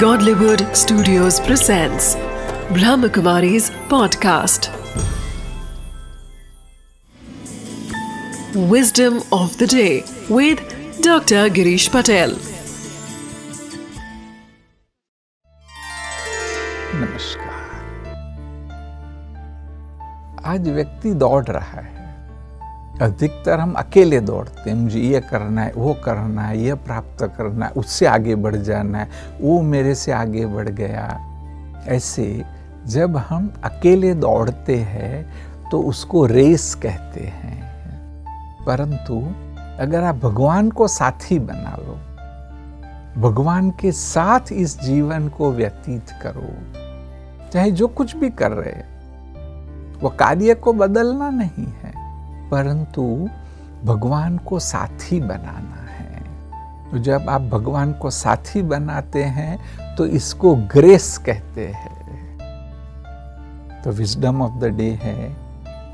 Godlywood Studios presents Brahmakumari's podcast. Wisdom of the day with Dr. Girish Patel. नमस्कार आज व्यक्ति दौड़ रहा है अधिकतर हम अकेले दौड़ते हैं, मुझे ये करना है, वो करना है, ये प्राप्त करना है, उससे आगे बढ़ जाना है, वो मेरे से आगे बढ़ गया। ऐसे जब हम अकेले दौड़ते हैं तो उसको रेस कहते हैं। परंतु अगर आप भगवान को साथी बना लो, भगवान के साथ इस जीवन को व्यतीत करो, चाहे जो कुछ भी कर रहे वो कार्य को बदलना नहीं है। परंतु भगवान को साथी बनाना है। तो जब आप भगवान को साथी बनाते हैं तो इसको ग्रेस कहते हैं। तो विजडम ऑफ़ द डे है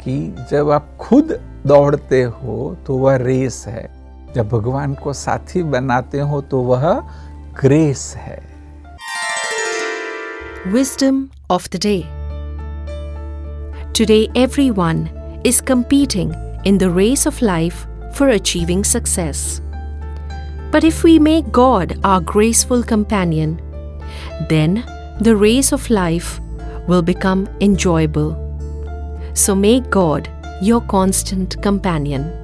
कि जब आप खुद दौड़ते हो तो वह रेस है। जब भगवान को साथी बनाते हो तो वह ग्रेस है। Wisdom of the Day. Today, everyone is competing in the race of life for achieving success. But if we make God our graceful companion, then the race of life will become enjoyable. So make God your constant companion.